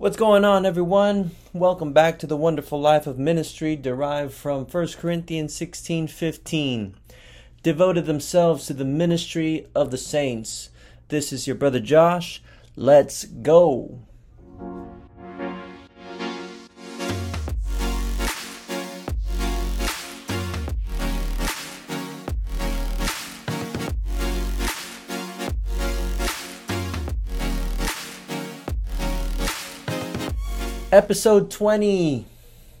What's going on, everyone? Welcome back to the wonderful life of ministry derived from 1 Corinthians 16 15. Devoted themselves to the ministry of the saints. This is your brother Josh. Let's go. Episode 20.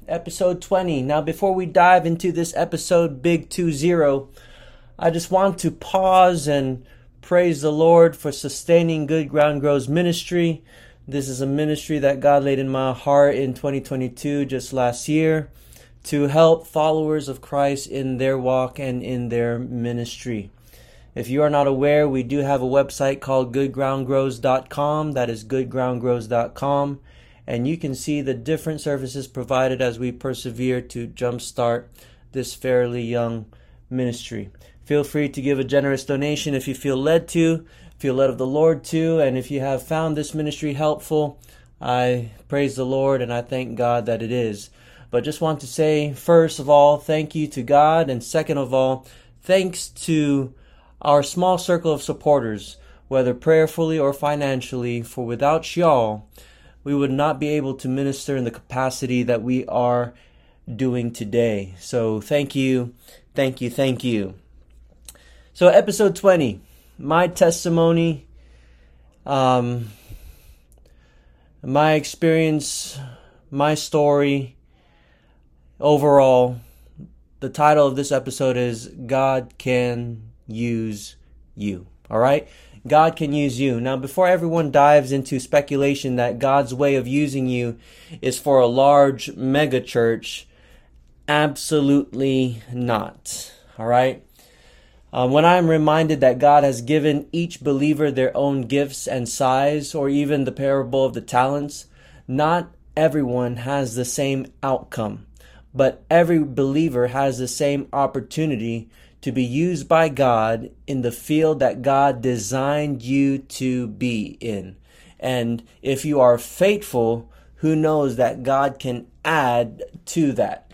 Episode 20. Now, before we dive into this episode, Big 2 0, I just want to pause and praise the Lord for sustaining Good Ground Grows ministry. This is a ministry that God laid in my heart in 2022, just last year, to help followers of Christ in their walk and in their ministry. If you are not aware, we do have a website called goodgroundgrows.com. That is goodgroundgrows.com and you can see the different services provided as we persevere to jumpstart this fairly young ministry. Feel free to give a generous donation if you feel led to, feel led of the Lord to, and if you have found this ministry helpful, I praise the Lord and I thank God that it is. But just want to say, first of all, thank you to God, and second of all, thanks to our small circle of supporters, whether prayerfully or financially, for without y'all, we would not be able to minister in the capacity that we are doing today. So thank you, thank you, thank you. So, episode 20, my testimony, um, my experience, my story, overall. The title of this episode is God Can Use You. All right? God can use you. Now, before everyone dives into speculation that God's way of using you is for a large mega church, absolutely not. All right? Uh, when I'm reminded that God has given each believer their own gifts and size, or even the parable of the talents, not everyone has the same outcome, but every believer has the same opportunity to be used by God in the field that God designed you to be in. And if you are faithful, who knows that God can add to that.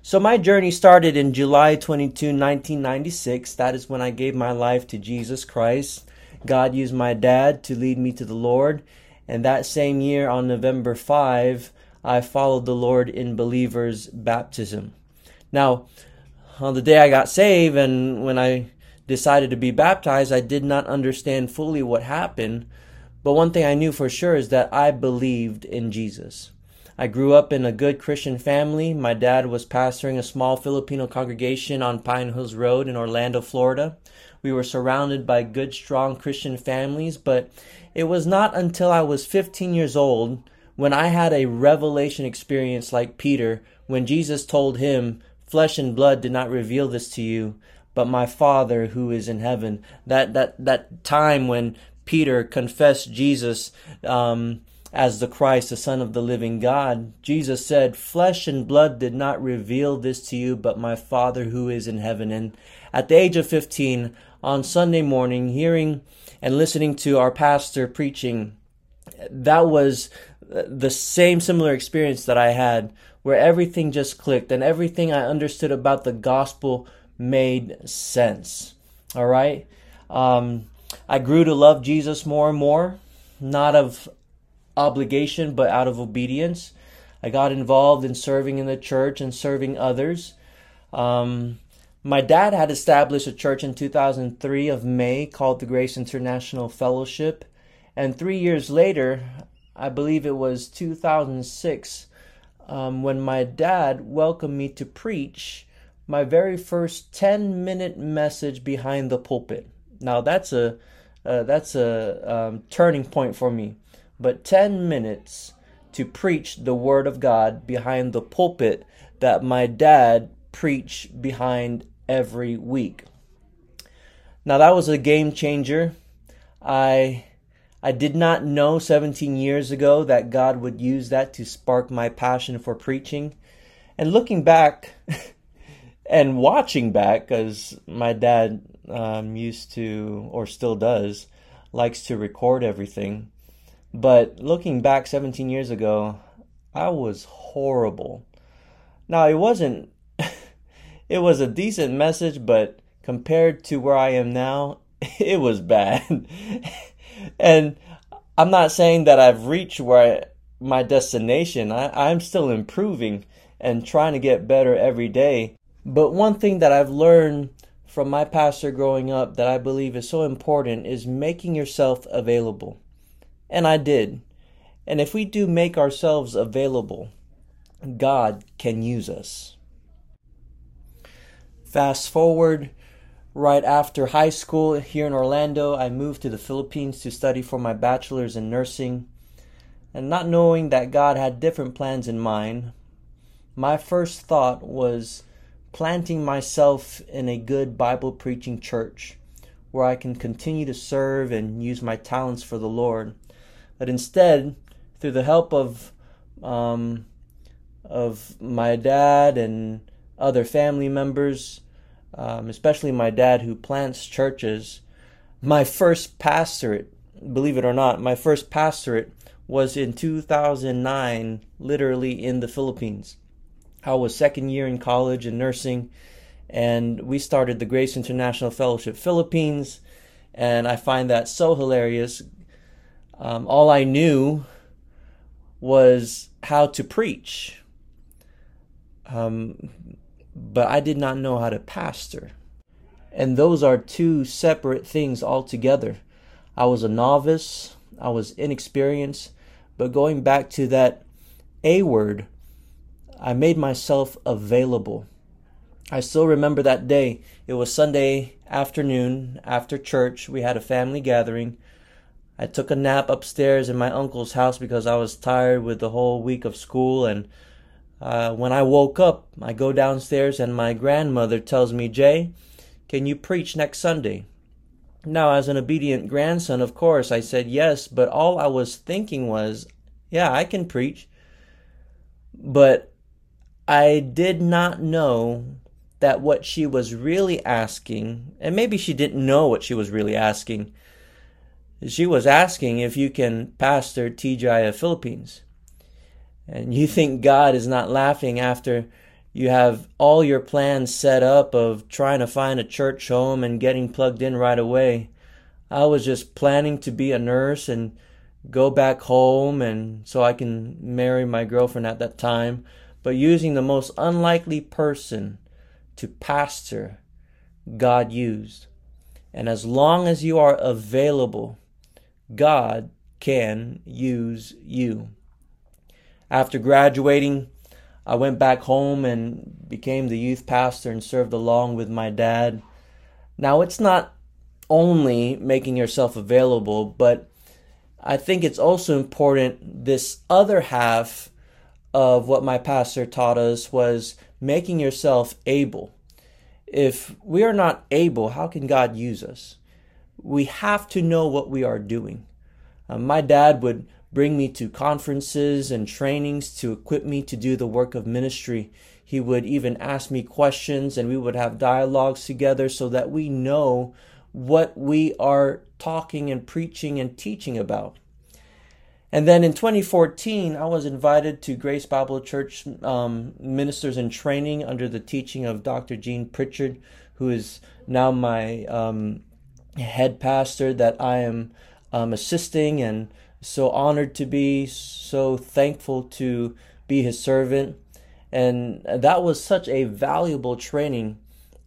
So my journey started in July 22, 1996. That is when I gave my life to Jesus Christ. God used my dad to lead me to the Lord. And that same year, on November 5, I followed the Lord in believers' baptism. Now, on the day I got saved and when I decided to be baptized, I did not understand fully what happened. But one thing I knew for sure is that I believed in Jesus. I grew up in a good Christian family. My dad was pastoring a small Filipino congregation on Pine Hills Road in Orlando, Florida. We were surrounded by good, strong Christian families, but it was not until I was 15 years old when I had a revelation experience like Peter when Jesus told him, Flesh and blood did not reveal this to you, but my Father who is in heaven. That that that time when Peter confessed Jesus um, as the Christ, the Son of the living God, Jesus said, "Flesh and blood did not reveal this to you, but my Father who is in heaven." And at the age of fifteen, on Sunday morning, hearing and listening to our pastor preaching, that was the same similar experience that I had where everything just clicked and everything I understood about the gospel made sense. All right? Um, I grew to love Jesus more and more, not of obligation, but out of obedience. I got involved in serving in the church and serving others. Um, my dad had established a church in 2003 of May called the Grace International Fellowship. And three years later, I believe it was 2006, um, when my dad welcomed me to preach my very first 10 minute message behind the pulpit. Now that's a uh, that's a um, turning point for me. But 10 minutes to preach the word of God behind the pulpit that my dad preached behind every week. Now that was a game changer. I I did not know 17 years ago that God would use that to spark my passion for preaching. And looking back and watching back, because my dad um, used to, or still does, likes to record everything. But looking back 17 years ago, I was horrible. Now, it wasn't, it was a decent message, but compared to where I am now, it was bad. And I'm not saying that I've reached where I, my destination. I, I'm still improving and trying to get better every day. But one thing that I've learned from my pastor growing up that I believe is so important is making yourself available. And I did. And if we do make ourselves available, God can use us. Fast forward right after high school here in Orlando, I moved to the Philippines to study for my bachelor's in nursing. And not knowing that God had different plans in mind, my first thought was planting myself in a good Bible preaching church where I can continue to serve and use my talents for the Lord. But instead, through the help of um, of my dad and other family members, um, especially my dad who plants churches, my first pastorate, believe it or not, my first pastorate was in 2009, literally in the Philippines. I was second year in college in nursing, and we started the Grace International Fellowship Philippines, and I find that so hilarious. Um, all I knew was how to preach, um, but I did not know how to pastor. And those are two separate things altogether. I was a novice, I was inexperienced, but going back to that A word, I made myself available. I still remember that day. It was Sunday afternoon after church. We had a family gathering. I took a nap upstairs in my uncle's house because I was tired with the whole week of school. And uh, when I woke up, I go downstairs and my grandmother tells me, Jay, can you preach next Sunday? Now, as an obedient grandson, of course, I said yes, but all I was thinking was, yeah, I can preach. But I did not know that what she was really asking, and maybe she didn't know what she was really asking, she was asking if you can pastor TGI of Philippines. And you think God is not laughing after you have all your plans set up of trying to find a church home and getting plugged in right away. I was just planning to be a nurse and go back home and so I can marry my girlfriend at that time but using the most unlikely person to pastor God used. And as long as you are available, God can use you. After graduating, I went back home and became the youth pastor and served along with my dad. Now, it's not only making yourself available, but I think it's also important this other half of what my pastor taught us was making yourself able. If we are not able, how can God use us? We have to know what we are doing. Uh, my dad would bring me to conferences and trainings to equip me to do the work of ministry. He would even ask me questions and we would have dialogues together so that we know what we are talking and preaching and teaching about. And then in 2014, I was invited to Grace Bible Church um, Ministers in Training under the teaching of Dr. Gene Pritchard, who is now my um, head pastor that I am um, assisting and so honored to be, so thankful to be his servant. And that was such a valuable training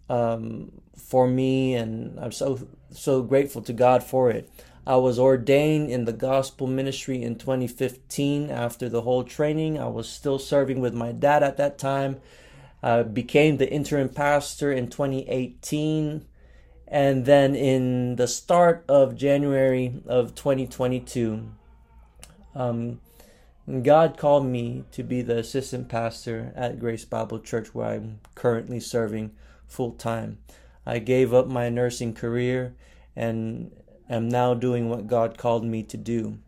um, for me, and I'm so so grateful to God for it. I was ordained in the gospel ministry in 2015 after the whole training. I was still serving with my dad at that time. I became the interim pastor in 2018. And then in the start of January of 2022, um, God called me to be the assistant pastor at Grace Bible Church, where I'm currently serving full time. I gave up my nursing career and am now doing what God called me to do.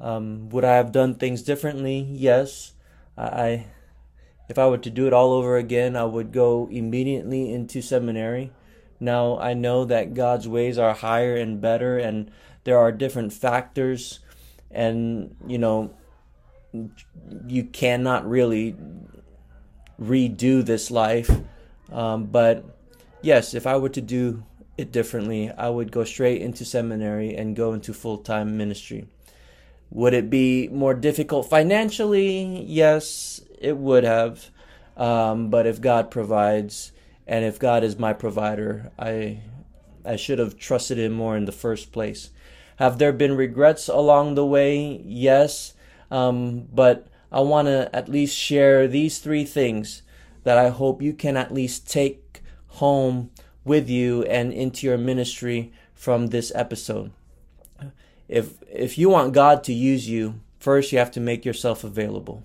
Um, would I have done things differently? Yes. I, if I were to do it all over again, I would go immediately into seminary. Now I know that God's ways are higher and better, and there are different factors and you know you cannot really redo this life. Um, but yes, if I were to do it differently, I would go straight into seminary and go into full time ministry. Would it be more difficult financially? Yes, it would have. Um, but if God provides, and if God is my provider, I I should have trusted Him more in the first place. Have there been regrets along the way? Yes, um, but I want to at least share these three things that I hope you can at least take home with you and into your ministry from this episode. If if you want God to use you, first you have to make yourself available.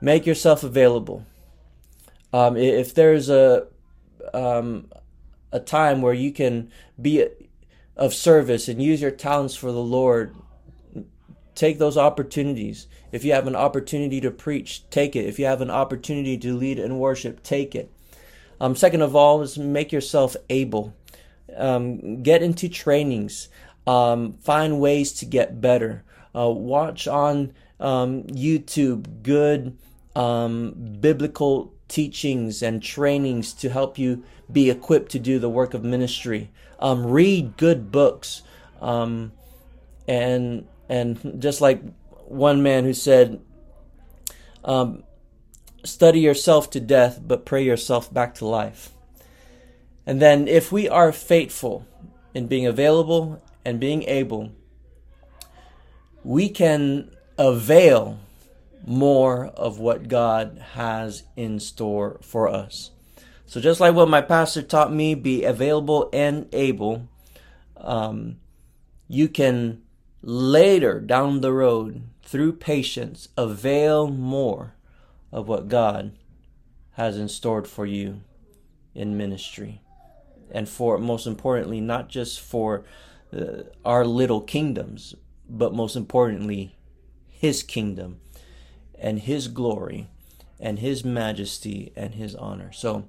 Make yourself available. Um, if there's a um, a time where you can be of service and use your talents for the Lord, take those opportunities. If you have an opportunity to preach, take it. If you have an opportunity to lead in worship, take it. Um, second of all, is make yourself able. Um, get into trainings. Um, find ways to get better. Uh, watch on um, YouTube good um, biblical teachings and trainings to help you be equipped to do the work of ministry. Um, read good books, um, and and just like one man who said, um, "Study yourself to death, but pray yourself back to life." And then, if we are faithful in being available and being able, we can avail more of what God has in store for us. So, just like what my pastor taught me, be available and able, um, you can later down the road, through patience, avail more of what God has in store for you in ministry. And for, most importantly, not just for uh, our little kingdoms, but most importantly, His kingdom and His glory and His majesty and His honor. So,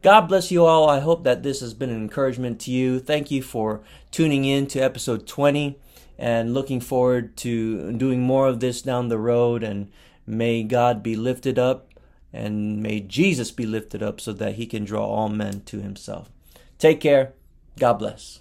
God bless you all. I hope that this has been an encouragement to you. Thank you for tuning in to episode 20 and looking forward to doing more of this down the road. And may God be lifted up and may Jesus be lifted up so that He can draw all men to Himself. Take care. God bless.